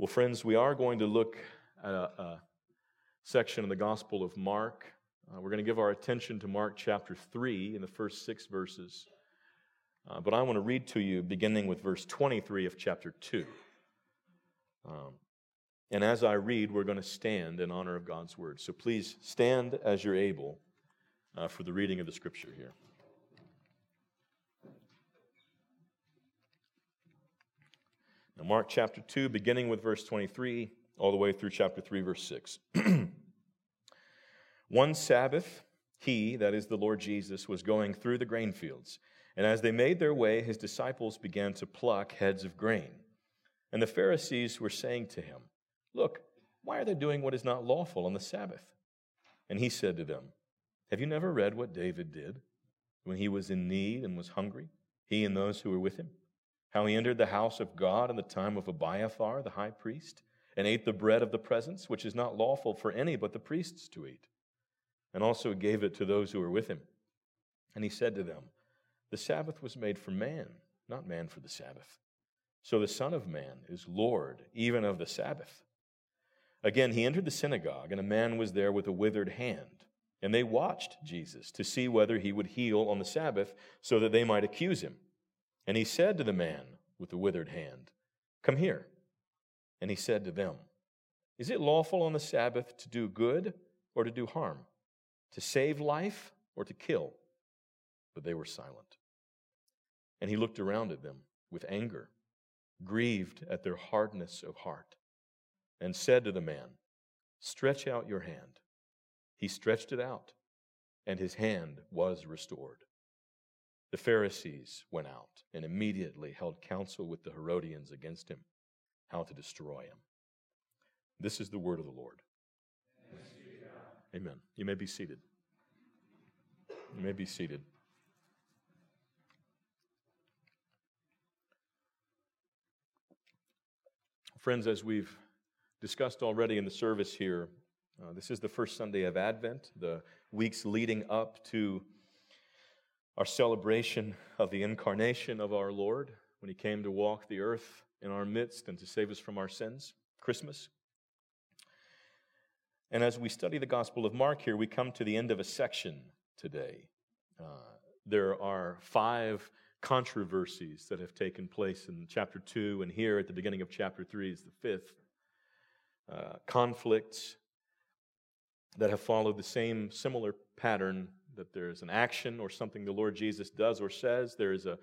Well, friends, we are going to look at a, a section in the Gospel of Mark. Uh, we're going to give our attention to Mark chapter 3 in the first six verses. Uh, but I want to read to you beginning with verse 23 of chapter 2. Um, and as I read, we're going to stand in honor of God's word. So please stand as you're able uh, for the reading of the scripture here. Now, Mark chapter 2, beginning with verse 23, all the way through chapter 3, verse 6. One Sabbath, he, that is the Lord Jesus, was going through the grain fields. And as they made their way, his disciples began to pluck heads of grain. And the Pharisees were saying to him, Look, why are they doing what is not lawful on the Sabbath? And he said to them, Have you never read what David did when he was in need and was hungry, he and those who were with him? How he entered the house of God in the time of Abiathar, the high priest, and ate the bread of the presence, which is not lawful for any but the priests to eat, and also gave it to those who were with him. And he said to them, The Sabbath was made for man, not man for the Sabbath. So the Son of Man is Lord even of the Sabbath. Again, he entered the synagogue, and a man was there with a withered hand. And they watched Jesus to see whether he would heal on the Sabbath so that they might accuse him. And he said to the man with the withered hand, Come here. And he said to them, Is it lawful on the Sabbath to do good or to do harm, to save life or to kill? But they were silent. And he looked around at them with anger, grieved at their hardness of heart, and said to the man, Stretch out your hand. He stretched it out, and his hand was restored. The Pharisees went out and immediately held counsel with the Herodians against him, how to destroy him. This is the word of the Lord. Amen. You may be seated. You may be seated. Friends, as we've discussed already in the service here, uh, this is the first Sunday of Advent, the weeks leading up to our celebration of the incarnation of our Lord when he came to walk the earth in our midst and to save us from our sins, Christmas. And as we study the Gospel of Mark here, we come to the end of a section today. Uh, there are five controversies that have taken place in chapter 2, and here at the beginning of chapter 3 is the fifth. Uh, conflicts that have followed the same similar pattern that there's an action or something the Lord Jesus does or says, there is a,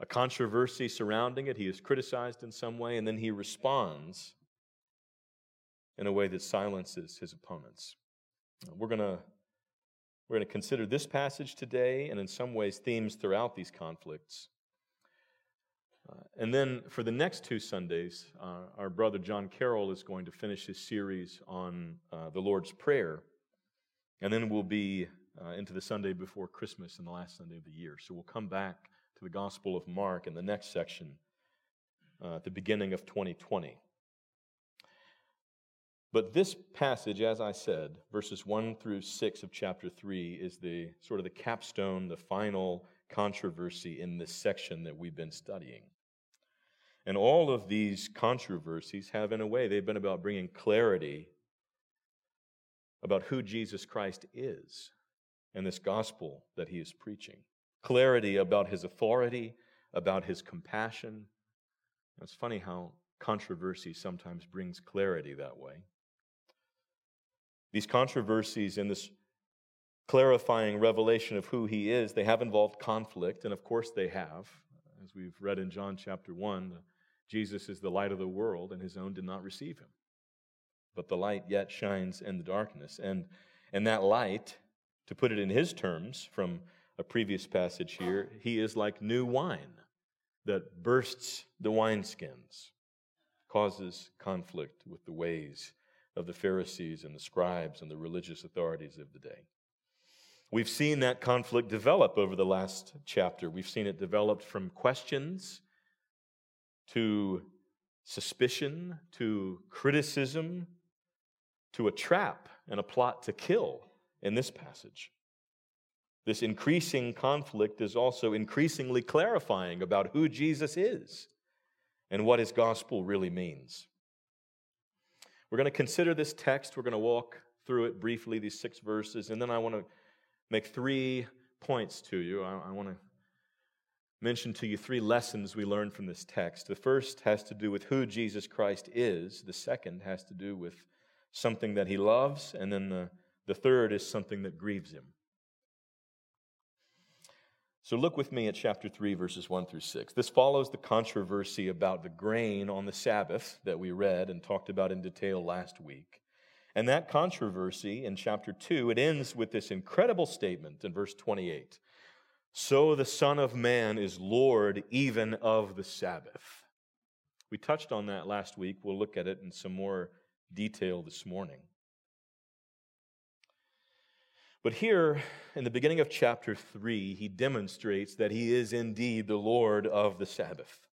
a controversy surrounding it, he is criticized in some way, and then he responds in a way that silences his opponents. We're going to we're going to consider this passage today and in some ways themes throughout these conflicts. Uh, and then for the next two Sundays, uh, our brother John Carroll is going to finish his series on uh, the Lord's Prayer. And then we'll be uh, into the Sunday before Christmas and the last Sunday of the year. So we'll come back to the Gospel of Mark in the next section uh, at the beginning of 2020. But this passage, as I said, verses 1 through 6 of chapter 3, is the sort of the capstone, the final controversy in this section that we've been studying. And all of these controversies have, in a way, they've been about bringing clarity about who Jesus Christ is and this gospel that he is preaching. Clarity about his authority, about his compassion. It's funny how controversy sometimes brings clarity that way. These controversies and this clarifying revelation of who he is, they have involved conflict, and of course they have. As we've read in John chapter 1, Jesus is the light of the world, and his own did not receive him. But the light yet shines in the darkness. And, and that light to put it in his terms from a previous passage here, he is like new wine that bursts the wineskins, causes conflict with the ways of the Pharisees and the scribes and the religious authorities of the day. We've seen that conflict develop over the last chapter. We've seen it develop from questions to suspicion to criticism to a trap and a plot to kill in this passage. This increasing conflict is also increasingly clarifying about who Jesus is and what his gospel really means. We're going to consider this text. We're going to walk through it briefly, these six verses, and then I want to make three points to you. I, I want to mention to you three lessons we learned from this text. The first has to do with who Jesus Christ is, the second has to do with something that he loves, and then the, the third is something that grieves him. So look with me at chapter 3, verses 1 through 6. This follows the controversy about the grain on the Sabbath that we read and talked about in detail last week. And that controversy in chapter 2, it ends with this incredible statement in verse 28 So the Son of Man is Lord even of the Sabbath. We touched on that last week. We'll look at it in some more detail this morning. But here, in the beginning of chapter 3, he demonstrates that he is indeed the Lord of the Sabbath.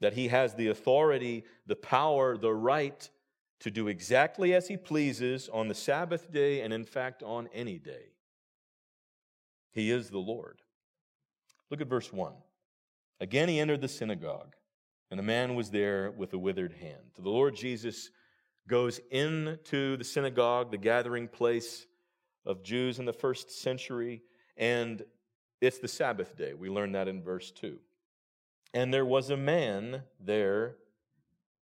That he has the authority, the power, the right to do exactly as he pleases on the Sabbath day and, in fact, on any day. He is the Lord. Look at verse 1. Again, he entered the synagogue, and a man was there with a withered hand. The Lord Jesus goes into the synagogue, the gathering place of Jews in the first century, and it's the Sabbath day. We learn that in verse 2. And there was a man there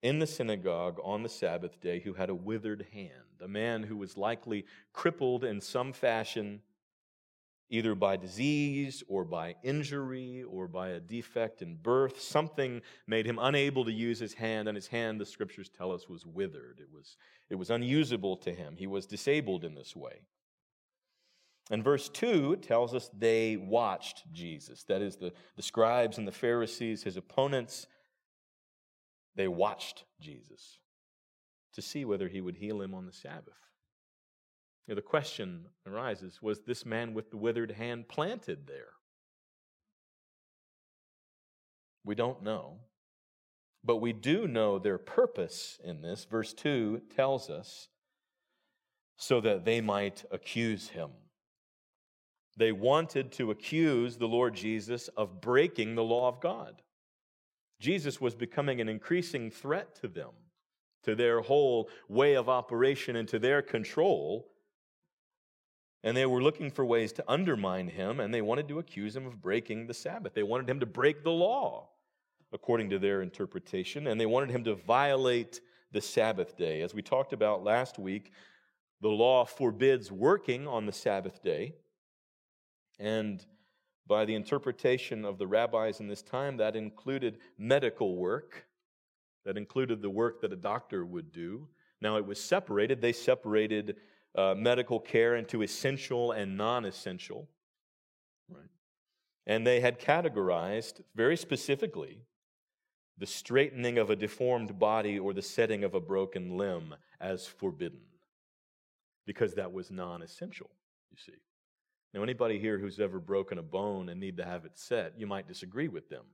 in the synagogue on the Sabbath day who had a withered hand, a man who was likely crippled in some fashion, either by disease or by injury or by a defect in birth. Something made him unable to use his hand, and his hand, the scriptures tell us, was withered. It was, it was unusable to him. He was disabled in this way. And verse 2 tells us they watched Jesus. That is, the, the scribes and the Pharisees, his opponents, they watched Jesus to see whether he would heal him on the Sabbath. You know, the question arises was this man with the withered hand planted there? We don't know. But we do know their purpose in this. Verse 2 tells us so that they might accuse him. They wanted to accuse the Lord Jesus of breaking the law of God. Jesus was becoming an increasing threat to them, to their whole way of operation, and to their control. And they were looking for ways to undermine him, and they wanted to accuse him of breaking the Sabbath. They wanted him to break the law, according to their interpretation, and they wanted him to violate the Sabbath day. As we talked about last week, the law forbids working on the Sabbath day. And by the interpretation of the rabbis in this time, that included medical work, that included the work that a doctor would do. Now, it was separated. They separated uh, medical care into essential and non essential. Right? And they had categorized very specifically the straightening of a deformed body or the setting of a broken limb as forbidden because that was non essential, you see. Now, anybody here who's ever broken a bone and need to have it set, you might disagree with them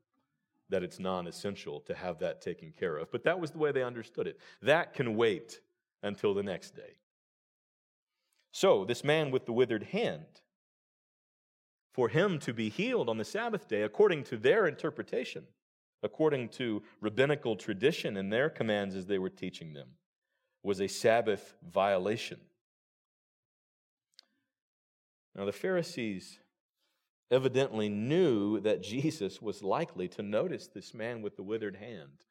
that it's non essential to have that taken care of. But that was the way they understood it. That can wait until the next day. So, this man with the withered hand, for him to be healed on the Sabbath day, according to their interpretation, according to rabbinical tradition and their commands as they were teaching them, was a Sabbath violation. Now, the Pharisees evidently knew that Jesus was likely to notice this man with the withered hand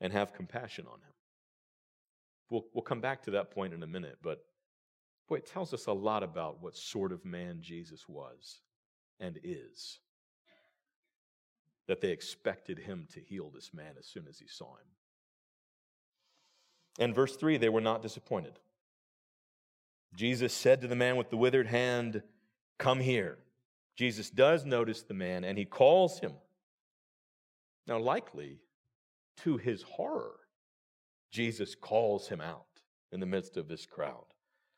and have compassion on him. We'll, we'll come back to that point in a minute, but boy, it tells us a lot about what sort of man Jesus was and is. That they expected him to heal this man as soon as he saw him. And verse 3 they were not disappointed. Jesus said to the man with the withered hand, Come here. Jesus does notice the man and he calls him. Now, likely to his horror, Jesus calls him out in the midst of this crowd.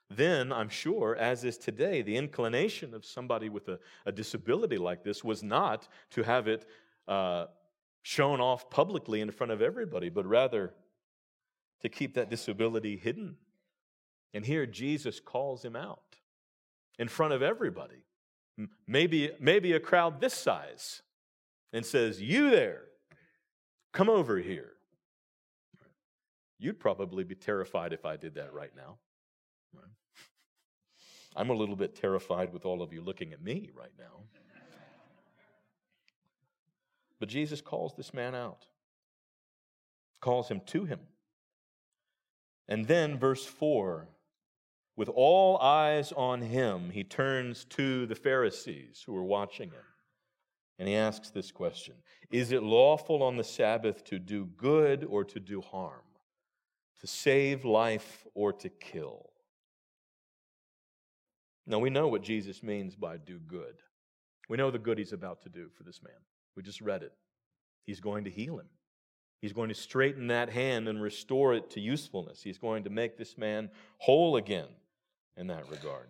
Then, I'm sure, as is today, the inclination of somebody with a, a disability like this was not to have it uh, shown off publicly in front of everybody, but rather to keep that disability hidden. And here Jesus calls him out in front of everybody, maybe, maybe a crowd this size, and says, You there, come over here. You'd probably be terrified if I did that right now. I'm a little bit terrified with all of you looking at me right now. But Jesus calls this man out, calls him to him. And then, verse 4 with all eyes on him, he turns to the Pharisees who are watching him. And he asks this question Is it lawful on the Sabbath to do good or to do harm? To save life or to kill? Now we know what Jesus means by do good. We know the good he's about to do for this man. We just read it. He's going to heal him. He's going to straighten that hand and restore it to usefulness. He's going to make this man whole again in that regard.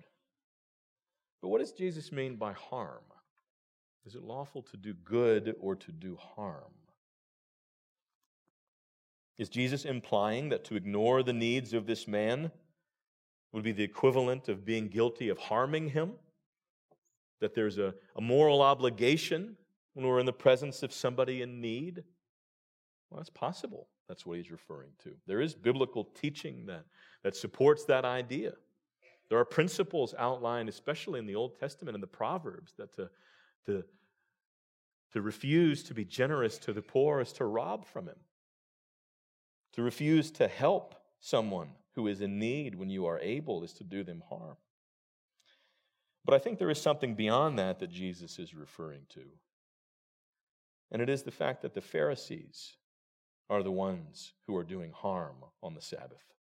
But what does Jesus mean by harm? Is it lawful to do good or to do harm? Is Jesus implying that to ignore the needs of this man would be the equivalent of being guilty of harming him? That there's a, a moral obligation when we're in the presence of somebody in need? Well, that's possible. That's what he's referring to. There is biblical teaching that, that supports that idea. There are principles outlined, especially in the Old Testament and the Proverbs, that to, to, to refuse to be generous to the poor is to rob from him. To refuse to help someone who is in need when you are able is to do them harm. But I think there is something beyond that that Jesus is referring to. And it is the fact that the Pharisees are the ones who are doing harm on the Sabbath.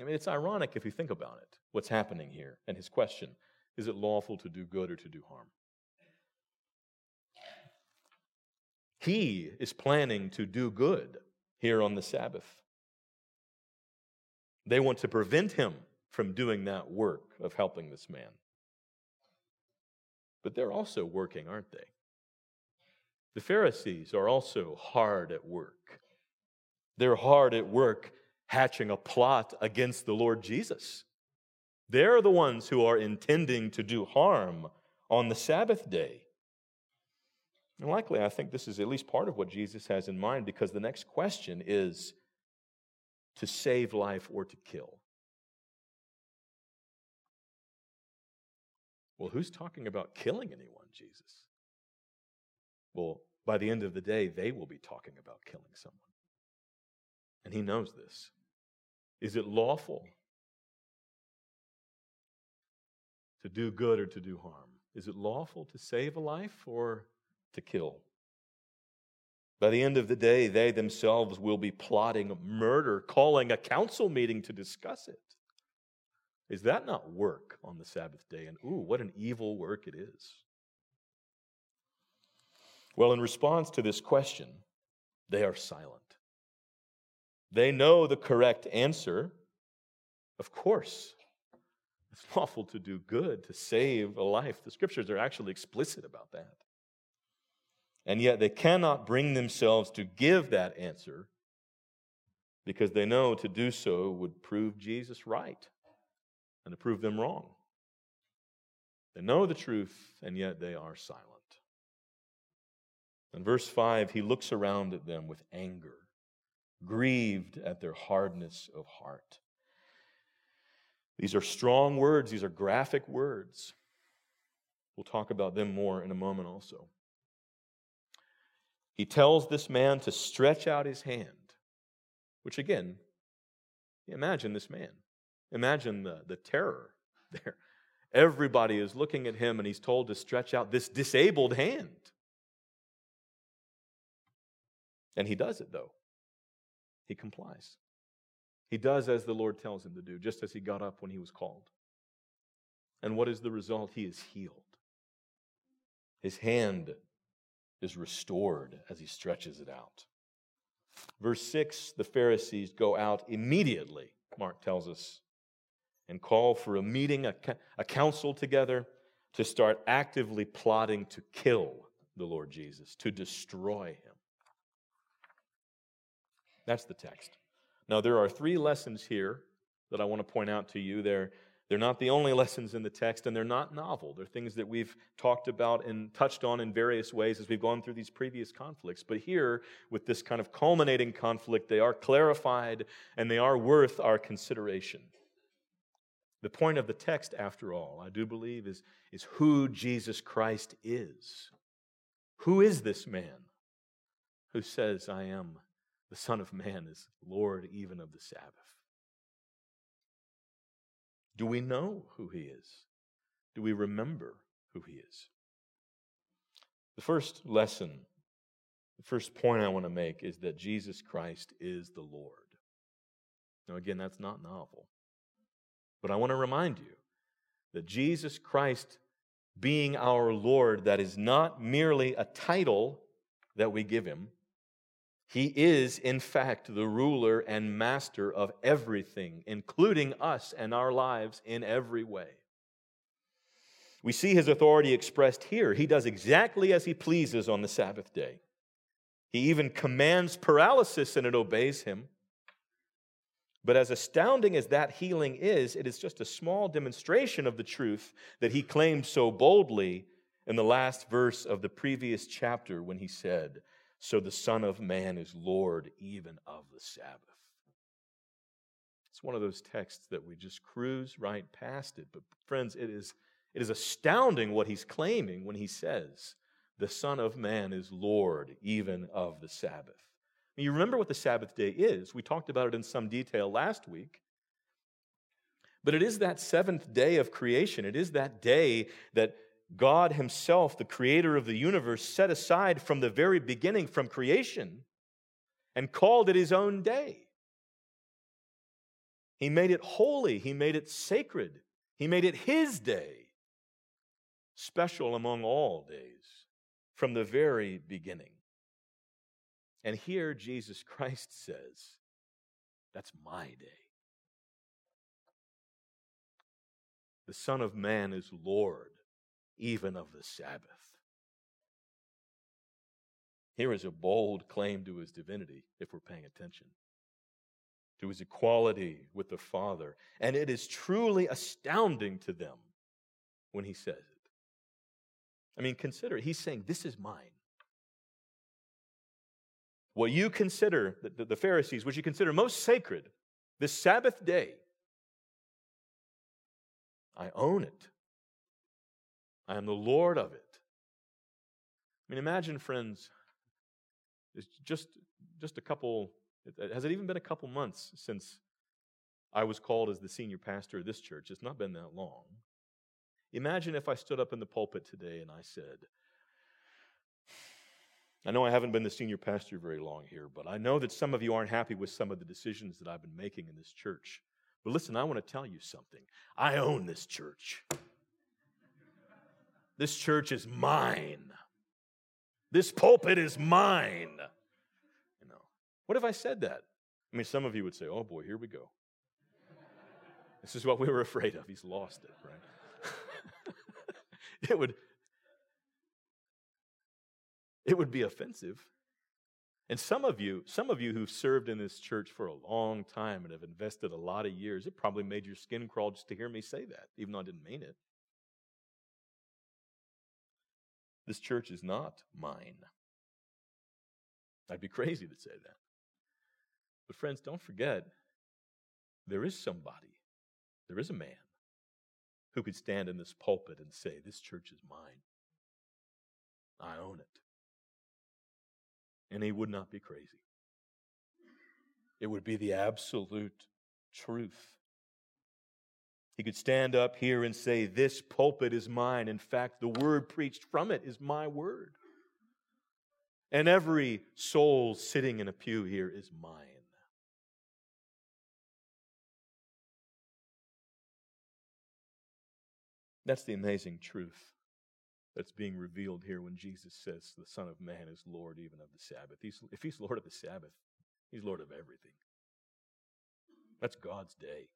I mean, it's ironic if you think about it, what's happening here. And his question is it lawful to do good or to do harm? He is planning to do good here on the Sabbath. They want to prevent him from doing that work of helping this man. But they're also working, aren't they? The Pharisees are also hard at work. They're hard at work hatching a plot against the Lord Jesus. They're the ones who are intending to do harm on the Sabbath day. And likely, I think this is at least part of what Jesus has in mind because the next question is to save life or to kill. Well, who's talking about killing anyone, Jesus? Well, by the end of the day, they will be talking about killing someone. And he knows this. Is it lawful to do good or to do harm? Is it lawful to save a life or to kill? By the end of the day, they themselves will be plotting murder, calling a council meeting to discuss it. Is that not work on the Sabbath day? And ooh, what an evil work it is. Well, in response to this question, they are silent. They know the correct answer. Of course, it's lawful to do good, to save a life. The scriptures are actually explicit about that. And yet they cannot bring themselves to give that answer because they know to do so would prove Jesus right and to prove them wrong. They know the truth, and yet they are silent. In verse 5, he looks around at them with anger grieved at their hardness of heart. These are strong words, these are graphic words. We'll talk about them more in a moment also. He tells this man to stretch out his hand, which again, imagine this man. Imagine the, the terror there. Everybody is looking at him and he's told to stretch out this disabled hand. And he does it, though. He complies. He does as the Lord tells him to do, just as he got up when he was called. And what is the result? He is healed. His hand is restored as he stretches it out. Verse 6 the Pharisees go out immediately, Mark tells us, and call for a meeting, a, a council together to start actively plotting to kill the Lord Jesus, to destroy him. That's the text. Now, there are three lessons here that I want to point out to you. They're, They're not the only lessons in the text, and they're not novel. They're things that we've talked about and touched on in various ways as we've gone through these previous conflicts. But here, with this kind of culminating conflict, they are clarified and they are worth our consideration. The point of the text, after all, I do believe, is, is who Jesus Christ is. Who is this man who says, I am the Son of Man, is Lord even of the Sabbath? Do we know who he is? Do we remember who he is? The first lesson, the first point I want to make is that Jesus Christ is the Lord. Now, again, that's not novel. But I want to remind you that Jesus Christ being our Lord, that is not merely a title that we give him. He is, in fact, the ruler and master of everything, including us and our lives in every way. We see his authority expressed here. He does exactly as he pleases on the Sabbath day. He even commands paralysis and it obeys him. But as astounding as that healing is, it is just a small demonstration of the truth that he claimed so boldly in the last verse of the previous chapter when he said, So the Son of Man is Lord even of the Sabbath. It's one of those texts that we just cruise right past it. But, friends, it is, it is astounding what he's claiming when he says, The Son of Man is Lord even of the Sabbath. You remember what the Sabbath day is. We talked about it in some detail last week. But it is that seventh day of creation. It is that day that God Himself, the creator of the universe, set aside from the very beginning, from creation, and called it His own day. He made it holy, He made it sacred, He made it His day, special among all days, from the very beginning. And here Jesus Christ says, That's my day. The Son of Man is Lord even of the Sabbath. Here is a bold claim to his divinity, if we're paying attention, to his equality with the Father. And it is truly astounding to them when he says it. I mean, consider, he's saying, This is mine. What you consider, the, the Pharisees, what you consider most sacred, the Sabbath day, I own it. I am the Lord of it. I mean, imagine, friends, it's just, just a couple, has it even been a couple months since I was called as the senior pastor of this church? It's not been that long. Imagine if I stood up in the pulpit today and I said, I know I haven't been the senior pastor very long here, but I know that some of you aren't happy with some of the decisions that I've been making in this church. But listen, I want to tell you something. I own this church. This church is mine. This pulpit is mine. You know, what if I said that? I mean, some of you would say, oh boy, here we go. This is what we were afraid of. He's lost it, right? it would it would be offensive. And some of you, some of you who've served in this church for a long time and have invested a lot of years, it probably made your skin crawl just to hear me say that, even though I didn't mean it. This church is not mine. I'd be crazy to say that. But, friends, don't forget there is somebody, there is a man who could stand in this pulpit and say, This church is mine. I own it and he would not be crazy. It would be the absolute truth. He could stand up here and say, This pulpit is mine. In fact, the word preached from it is my word. And every soul sitting in a pew here is mine. That's the amazing truth that's being revealed here when Jesus says the Son of Man is Lord even of the Sabbath. He's, if he's Lord of the Sabbath, he's Lord of everything. That's God's day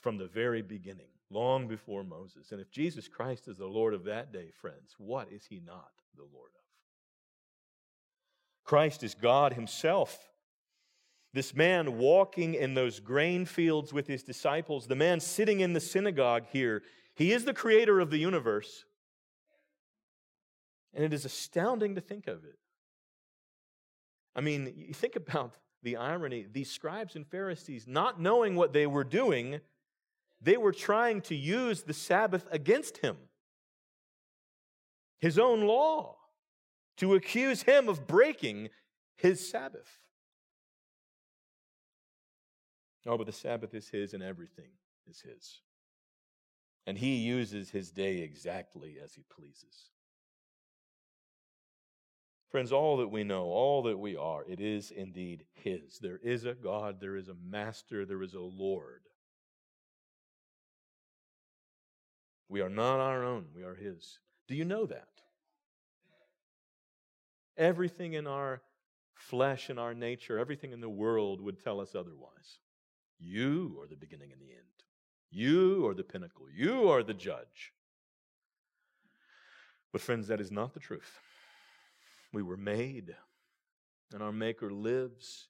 from the very beginning, long before Moses. And if Jesus Christ is the Lord of that day, friends, what is he not the Lord of? Christ is God himself. This man walking in those grain fields with his disciples, the man sitting in the synagogue here, he is the creator of the universe. And it is astounding to think of it. I mean, you think about the irony. These scribes and Pharisees, not knowing what they were doing, they were trying to use the Sabbath against him, his own law, to accuse him of breaking his Sabbath. Oh, but the Sabbath is his and everything is his. And he uses his day exactly as he pleases. Friends, all that we know, all that we are, it is indeed his. There is a God, there is a master, there is a Lord. We are not our own, we are his. Do you know that? Everything in our flesh and our nature, everything in the world would tell us otherwise. You are the beginning and the end. You are the pinnacle. You are the judge. But, friends, that is not the truth. We were made, and our Maker lives,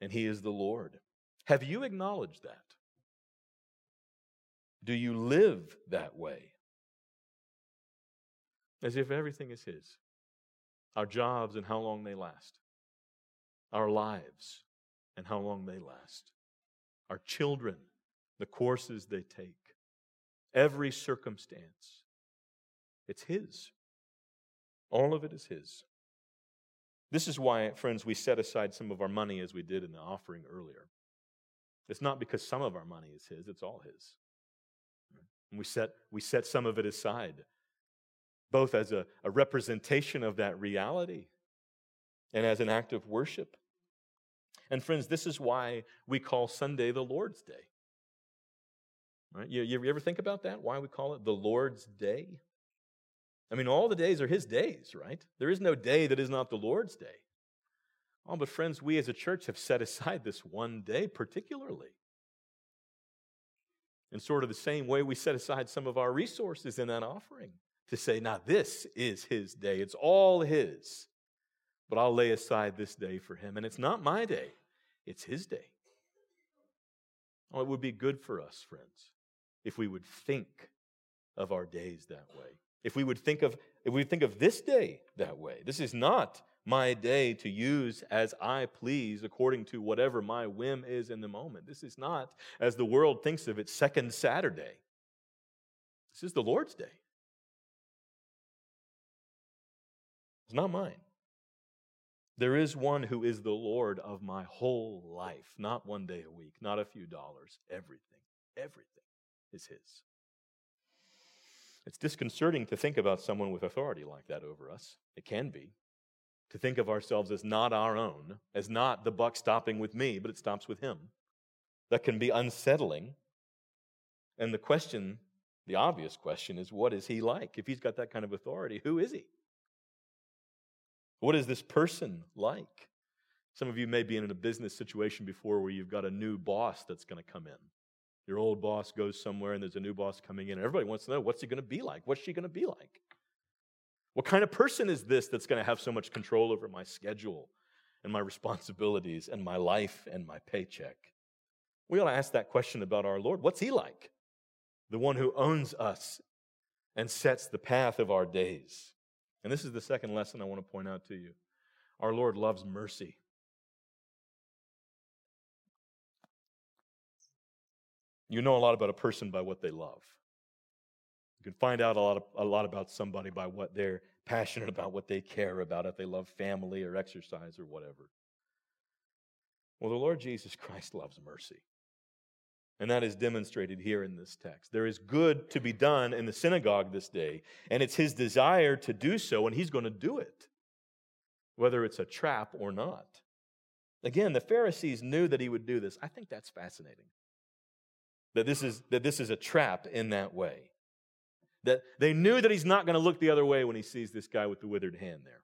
and He is the Lord. Have you acknowledged that? Do you live that way? As if everything is His our jobs and how long they last, our lives and how long they last, our children, the courses they take, every circumstance. It's His. All of it is His. This is why, friends, we set aside some of our money as we did in the offering earlier. It's not because some of our money is His, it's all His. And we set, we set some of it aside, both as a, a representation of that reality and as an act of worship. And friends, this is why we call Sunday the Lord's Day. Right? You, you ever think about that? Why we call it the Lord's Day? I mean, all the days are His days, right? There is no day that is not the Lord's Day. Oh, but friends, we as a church have set aside this one day particularly. In sort of the same way we set aside some of our resources in that offering to say, now this is His day. It's all His. But I'll lay aside this day for Him. And it's not my day, it's His day. Oh, it would be good for us, friends, if we would think of our days that way. If we would think of if we think of this day that way. This is not my day to use as I please according to whatever my whim is in the moment. This is not as the world thinks of it second Saturday. This is the Lord's day. It's not mine. There is one who is the Lord of my whole life, not one day a week, not a few dollars, everything. Everything is His. It's disconcerting to think about someone with authority like that over us. It can be. To think of ourselves as not our own, as not the buck stopping with me, but it stops with Him. That can be unsettling. And the question, the obvious question, is what is He like? If He's got that kind of authority, who is He? What is this person like? Some of you may be in a business situation before where you've got a new boss that's going to come in. Your old boss goes somewhere and there's a new boss coming in. Everybody wants to know what's he going to be like? What's she going to be like? What kind of person is this that's going to have so much control over my schedule and my responsibilities and my life and my paycheck? We ought to ask that question about our Lord. What's he like? The one who owns us and sets the path of our days. And this is the second lesson I want to point out to you. Our Lord loves mercy. You know a lot about a person by what they love. Can find out a lot, of, a lot about somebody by what they're passionate about, what they care about, if they love family or exercise or whatever. Well, the Lord Jesus Christ loves mercy. And that is demonstrated here in this text. There is good to be done in the synagogue this day, and it's his desire to do so, and he's going to do it, whether it's a trap or not. Again, the Pharisees knew that he would do this. I think that's fascinating. That this is, that this is a trap in that way. That they knew that he's not going to look the other way when he sees this guy with the withered hand there.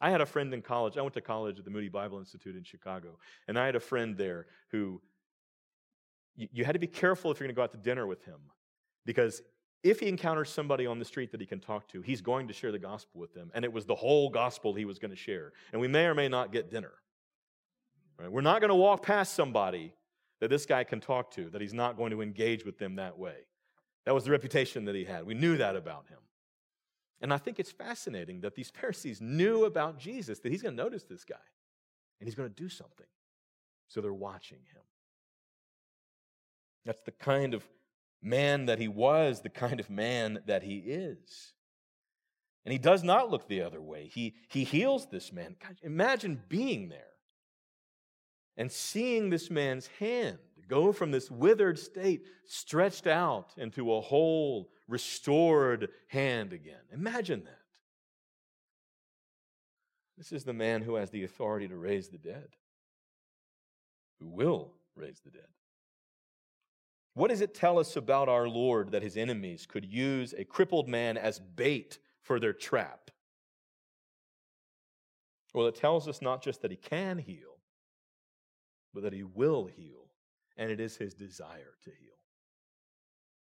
I had a friend in college. I went to college at the Moody Bible Institute in Chicago, and I had a friend there who you had to be careful if you're going to go out to dinner with him because if he encounters somebody on the street that he can talk to, he's going to share the gospel with them. And it was the whole gospel he was going to share. And we may or may not get dinner. Right? We're not going to walk past somebody that this guy can talk to, that he's not going to engage with them that way. That was the reputation that he had. We knew that about him. And I think it's fascinating that these Pharisees knew about Jesus, that he's going to notice this guy and he's going to do something. So they're watching him. That's the kind of man that he was, the kind of man that he is. And he does not look the other way. He, he heals this man. God, imagine being there and seeing this man's hand go from this withered state stretched out into a whole, restored hand again. Imagine that. This is the man who has the authority to raise the dead, who will raise the dead. What does it tell us about our Lord that his enemies could use a crippled man as bait for their trap? Well, it tells us not just that he can heal, but that he will heal, and it is his desire to heal.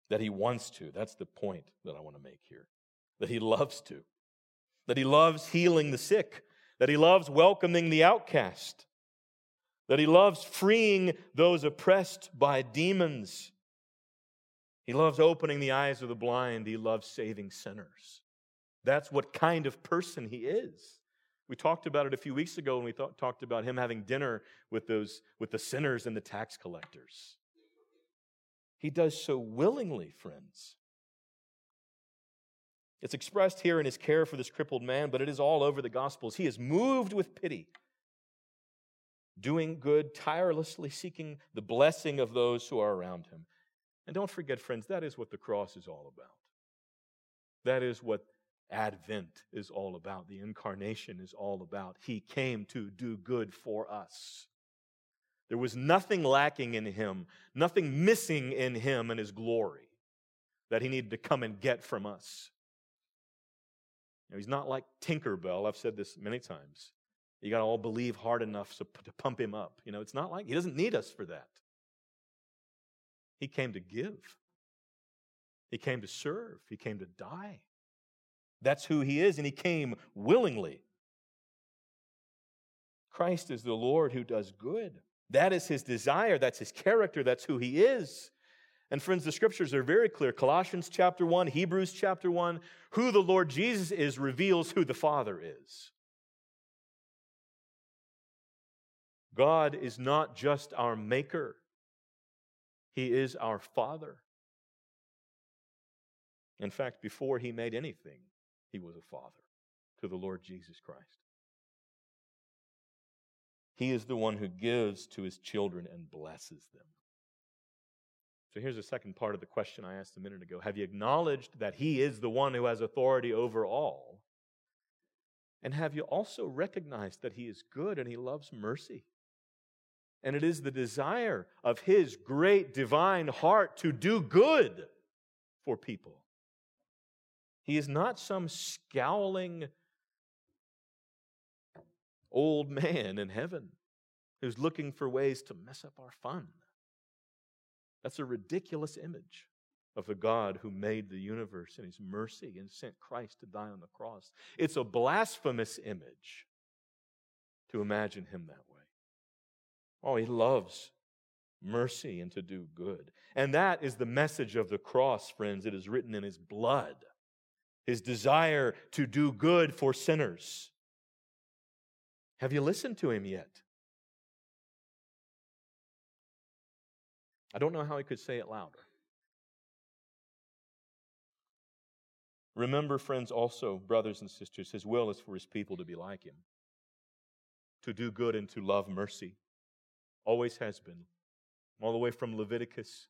That he wants to. That's the point that I want to make here. That he loves to. That he loves healing the sick. That he loves welcoming the outcast that he loves freeing those oppressed by demons. He loves opening the eyes of the blind. He loves saving sinners. That's what kind of person he is. We talked about it a few weeks ago when we talked about him having dinner with those with the sinners and the tax collectors. He does so willingly, friends. It's expressed here in his care for this crippled man, but it is all over the Gospels. He is moved with pity doing good, tirelessly seeking the blessing of those who are around him. And don't forget, friends, that is what the cross is all about. That is what Advent is all about. The incarnation is all about. He came to do good for us. There was nothing lacking in him, nothing missing in him and his glory that he needed to come and get from us. He's not like Tinkerbell. I've said this many times. You got to all believe hard enough to pump him up. You know, it's not like he doesn't need us for that. He came to give, he came to serve, he came to die. That's who he is, and he came willingly. Christ is the Lord who does good. That is his desire, that's his character, that's who he is. And friends, the scriptures are very clear. Colossians chapter 1, Hebrews chapter 1, who the Lord Jesus is reveals who the Father is. God is not just our maker, He is our Father. In fact, before He made anything, He was a Father to the Lord Jesus Christ. He is the one who gives to His children and blesses them. So here's the second part of the question I asked a minute ago. Have you acknowledged that He is the one who has authority over all? And have you also recognized that He is good and He loves mercy? And it is the desire of His great divine heart to do good for people. He is not some scowling old man in heaven who's looking for ways to mess up our fun. That's a ridiculous image of the God who made the universe in his mercy and sent Christ to die on the cross. It's a blasphemous image to imagine him that way. Oh, he loves mercy and to do good. And that is the message of the cross, friends. It is written in his blood. His desire to do good for sinners. Have you listened to him yet? I don't know how he could say it louder. Remember, friends, also, brothers and sisters, his will is for his people to be like him, to do good and to love mercy. Always has been. All the way from Leviticus.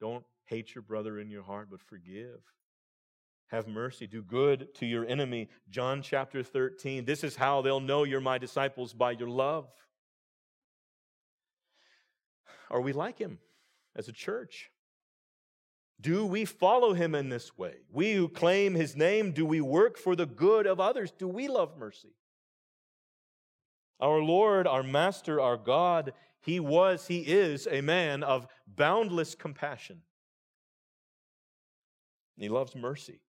Don't hate your brother in your heart, but forgive. Have mercy. Do good to your enemy. John chapter 13. This is how they'll know you're my disciples by your love. Are we like him as a church? Do we follow him in this way? We who claim his name, do we work for the good of others? Do we love mercy? Our Lord, our Master, our God, He was, He is a man of boundless compassion. He loves mercy.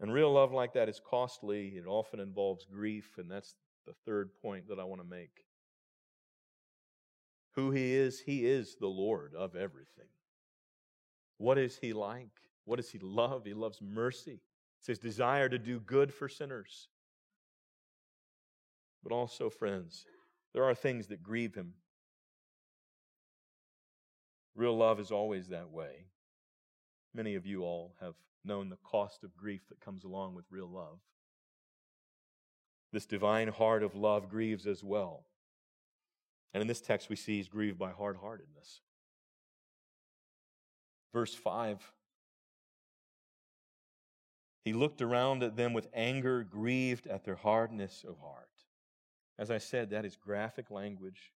And real love like that is costly. It often involves grief, and that's the third point that I want to make. Who He is, He is the Lord of everything. What is He like? What does He love? He loves mercy. It's His desire to do good for sinners. But also, friends, there are things that grieve Him. Real love is always that way. Many of you all have known the cost of grief that comes along with real love. This divine heart of love grieves as well. And in this text, we see he's grieved by hard heartedness. Verse 5 He looked around at them with anger, grieved at their hardness of heart. As I said, that is graphic language,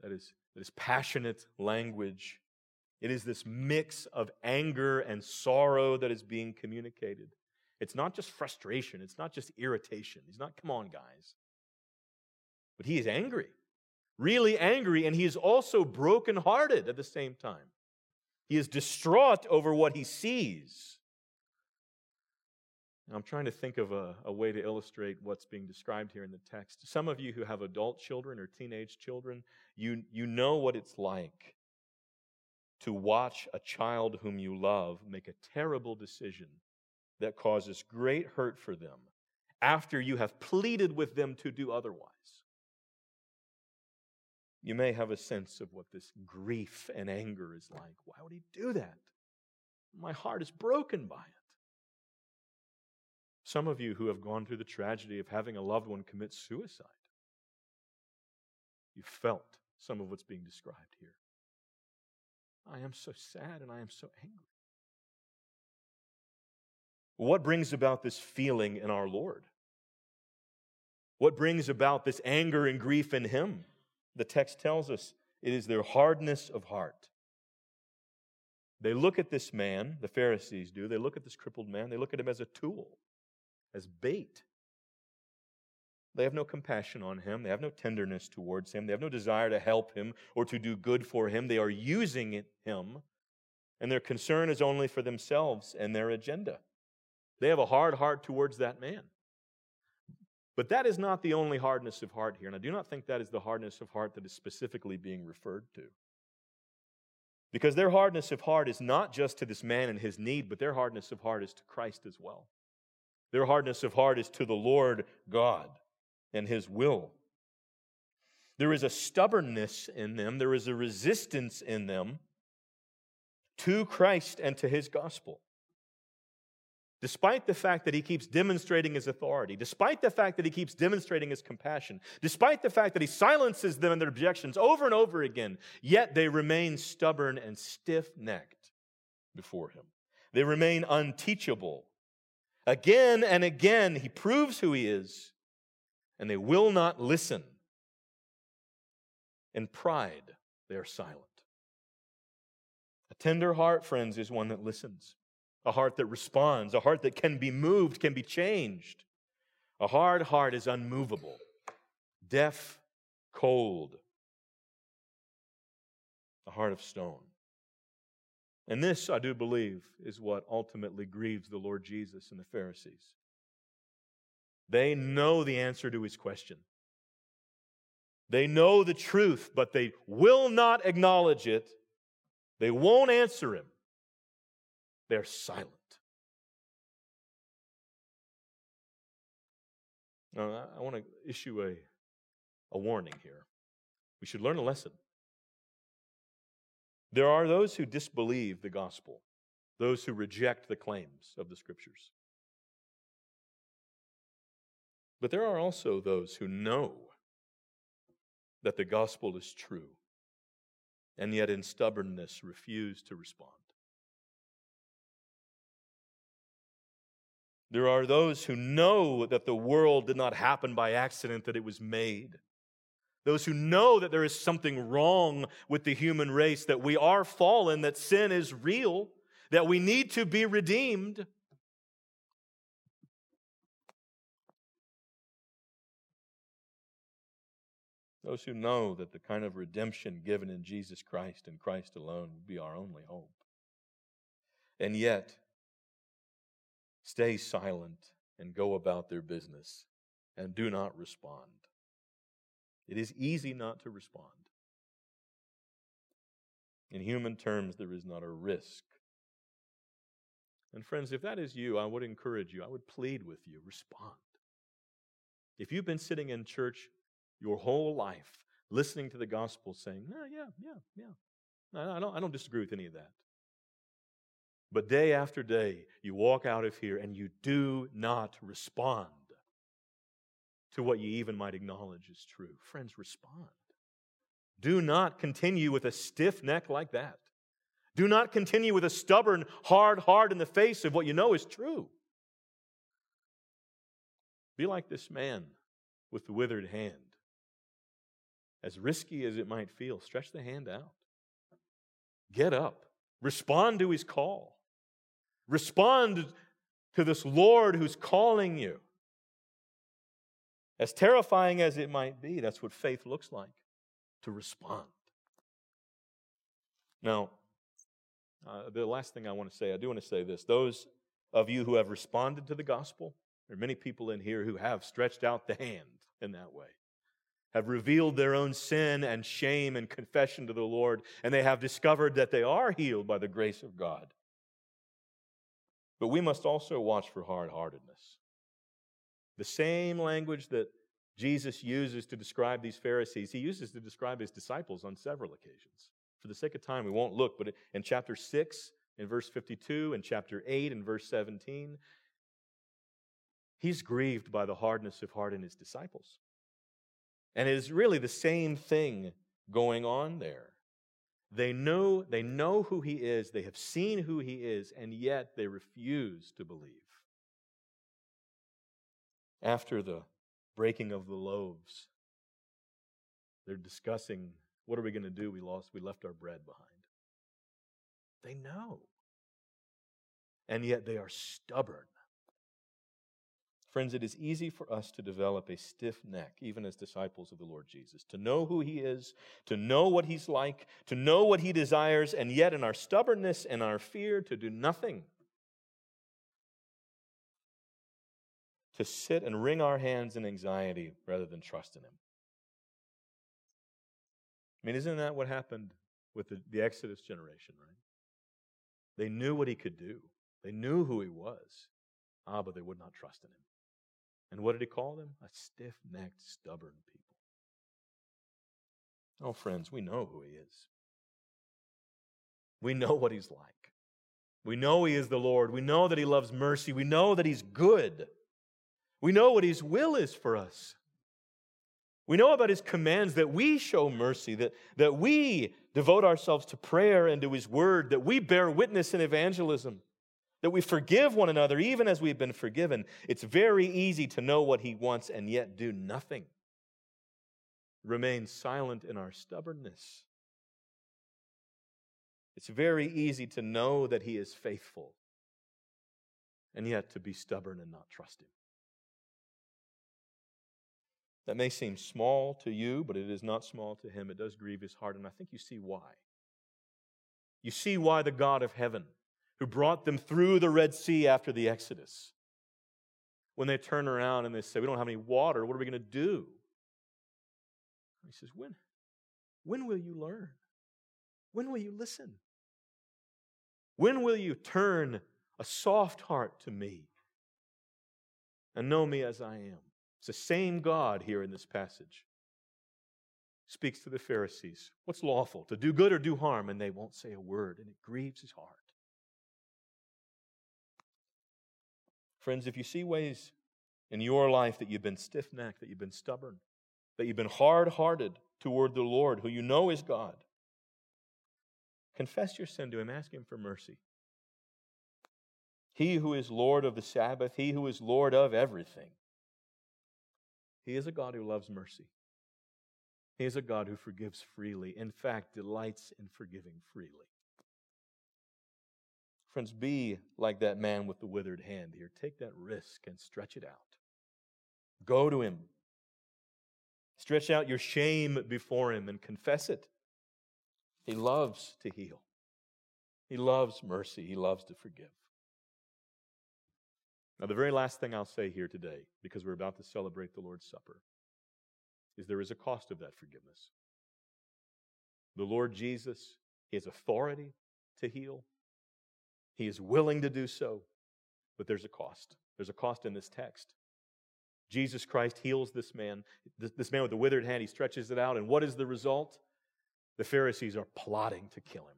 that is, that is passionate language. It is this mix of anger and sorrow that is being communicated. It's not just frustration, it's not just irritation. He's not, come on, guys. But he is angry, really angry, and he is also brokenhearted at the same time. He is distraught over what he sees. I'm trying to think of a, a, way to illustrate what's being described here in the text. Some of you who have adult children or teenage children, you, you know what it's like to watch a child whom you love make a terrible decision that causes great hurt for them after you have pleaded with them to do otherwise. You may have a sense of what this grief and anger is like. Why would he do that? My heart is broken by it. Some of you who have gone through the tragedy of having a loved one commit suicide, you felt some of what's being described here. I am so sad and I am so angry. What brings about this feeling in our Lord? What brings about this anger and grief in Him? The text tells us it is their hardness of heart. They look at this man, the Pharisees do, they look at this crippled man, they look at him as a tool, as bait. They have no compassion on him. They have no tenderness towards him. They have no desire to help him or to do good for him. They are using him, and their concern is only for themselves and their agenda. They have a hard heart towards that man. But that is not the only hardness of heart here, and I do not think that is the hardness of heart that is specifically being referred to. Because their hardness of heart is not just to this man and his need, but their hardness of heart is to Christ as well. Their hardness of heart is to the Lord God and his will. There is a stubbornness in them, there is a resistance in them to Christ and to his gospel. Despite the fact that he keeps demonstrating his authority, despite the fact that he keeps demonstrating his compassion, despite the fact that he silences them and their objections over and over again, yet they remain stubborn and stiff necked before him. They remain unteachable. Again and again, he proves who he is and they will not listen. In pride, they are silent. A tender heart, friends, is one that listens, a heart that responds, a heart that can be moved, can be changed. A hard heart is unmovable, deaf, cold, a heart of stone. And this, I do believe, is what ultimately grieves the Lord Jesus and the Pharisees. They know the answer to his question. They know the truth, but they will not acknowledge it. They won't answer him. They're silent. Now, I want to issue a, a warning here. We should learn a lesson. There are those who disbelieve the gospel, those who reject the claims of the scriptures. But there are also those who know that the gospel is true and yet in stubbornness refuse to respond. There are those who know that the world did not happen by accident, that it was made. Those who know that there is something wrong with the human race, that we are fallen, that sin is real, that we need to be redeemed. Those who know that the kind of redemption given in Jesus Christ and Christ alone will be our only hope. And yet, stay silent and go about their business and do not respond. It is easy not to respond. In human terms, there is not a risk. And friends, if that is you, I would encourage you, I would plead with you respond. If you've been sitting in church your whole life, listening to the gospel, saying, yeah, yeah, yeah, yeah, I don't, I don't disagree with any of that. But day after day, you walk out of here and you do not respond to what you even might acknowledge is true. Friends, respond. Do not continue with a stiff neck like that. Do not continue with a stubborn, hard heart in the face of what you know is true. Be like this man with the withered hand. As risky as it might feel, stretch the hand out. Get up. Respond to his call. Respond to this Lord who's calling you. As terrifying as it might be, that's what faith looks like to respond. Now, uh, the last thing I want to say, I do want to say this. Those of you who have responded to the gospel, there are many people in here who have stretched out the hand in that way, have revealed their own sin and shame and confession to the Lord, and they have discovered that they are healed by the grace of God. But we must also watch for hard heartedness. The same language that Jesus uses to describe these Pharisees, he uses to describe his disciples on several occasions. For the sake of time, we won't look, but in chapter 6, in verse 52, and chapter 8, in verse 17, he's grieved by the hardness of heart in his disciples. And it is really the same thing going on there. They know, they know who he is, they have seen who he is, and yet they refuse to believe. After the breaking of the loaves, they're discussing what are we going to do? We lost, we left our bread behind. They know. And yet they are stubborn. Friends, it is easy for us to develop a stiff neck, even as disciples of the Lord Jesus, to know who He is, to know what He's like, to know what He desires, and yet in our stubbornness and our fear, to do nothing. To sit and wring our hands in anxiety rather than trust in Him. I mean, isn't that what happened with the, the Exodus generation, right? They knew what He could do, they knew who He was. Ah, but they would not trust in Him. And what did he call them? A stiff necked, stubborn people. Oh, friends, we know who he is. We know what he's like. We know he is the Lord. We know that he loves mercy. We know that he's good. We know what his will is for us. We know about his commands that we show mercy, that, that we devote ourselves to prayer and to his word, that we bear witness in evangelism that we forgive one another even as we've been forgiven. It's very easy to know what he wants and yet do nothing. Remain silent in our stubbornness. It's very easy to know that he is faithful and yet to be stubborn and not trust him. That may seem small to you, but it is not small to him. It does grieve his heart, and I think you see why. You see why the God of heaven who brought them through the Red Sea after the Exodus. When they turn around and they say, We don't have any water, what are we going to do? He says, When? When will you learn? When will you listen? When will you turn a soft heart to me and know me as I am? It's the same God here in this passage. Speaks to the Pharisees. What's lawful? To do good or do harm? And they won't say a word, and it grieves his heart. Friends, if you see ways in your life that you've been stiff necked, that you've been stubborn, that you've been hard hearted toward the Lord, who you know is God, confess your sin to Him, ask Him for mercy. He who is Lord of the Sabbath, He who is Lord of everything, He is a God who loves mercy. He is a God who forgives freely, in fact, delights in forgiving freely. Friends, be like that man with the withered hand here. Take that risk and stretch it out. Go to him. Stretch out your shame before him and confess it. He loves to heal, he loves mercy, he loves to forgive. Now, the very last thing I'll say here today, because we're about to celebrate the Lord's Supper, is there is a cost of that forgiveness. The Lord Jesus, has authority to heal, He is willing to do so, but there's a cost. There's a cost in this text. Jesus Christ heals this man, this man with the withered hand. He stretches it out, and what is the result? The Pharisees are plotting to kill him.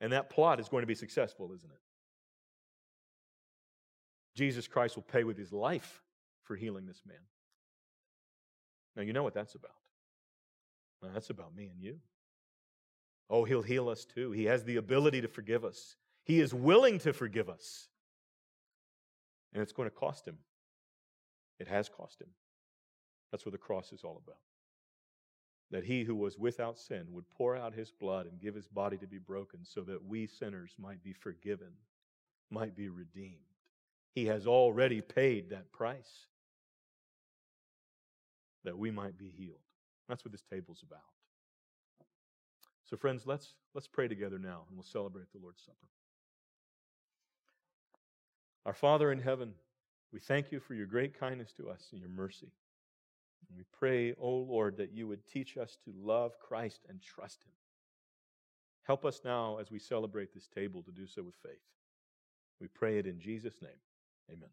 And that plot is going to be successful, isn't it? Jesus Christ will pay with his life for healing this man. Now, you know what that's about. Now, that's about me and you. Oh, he'll heal us too. He has the ability to forgive us, he is willing to forgive us. And it's going to cost him. It has cost him. That's what the cross is all about. That he who was without sin would pour out his blood and give his body to be broken so that we sinners might be forgiven, might be redeemed. He has already paid that price that we might be healed. That's what this table's about. So, friends, let's, let's pray together now and we'll celebrate the Lord's Supper. Our Father in heaven, we thank you for your great kindness to us and your mercy. And we pray, O oh Lord, that you would teach us to love Christ and trust him. Help us now as we celebrate this table to do so with faith. We pray it in Jesus' name. Amen.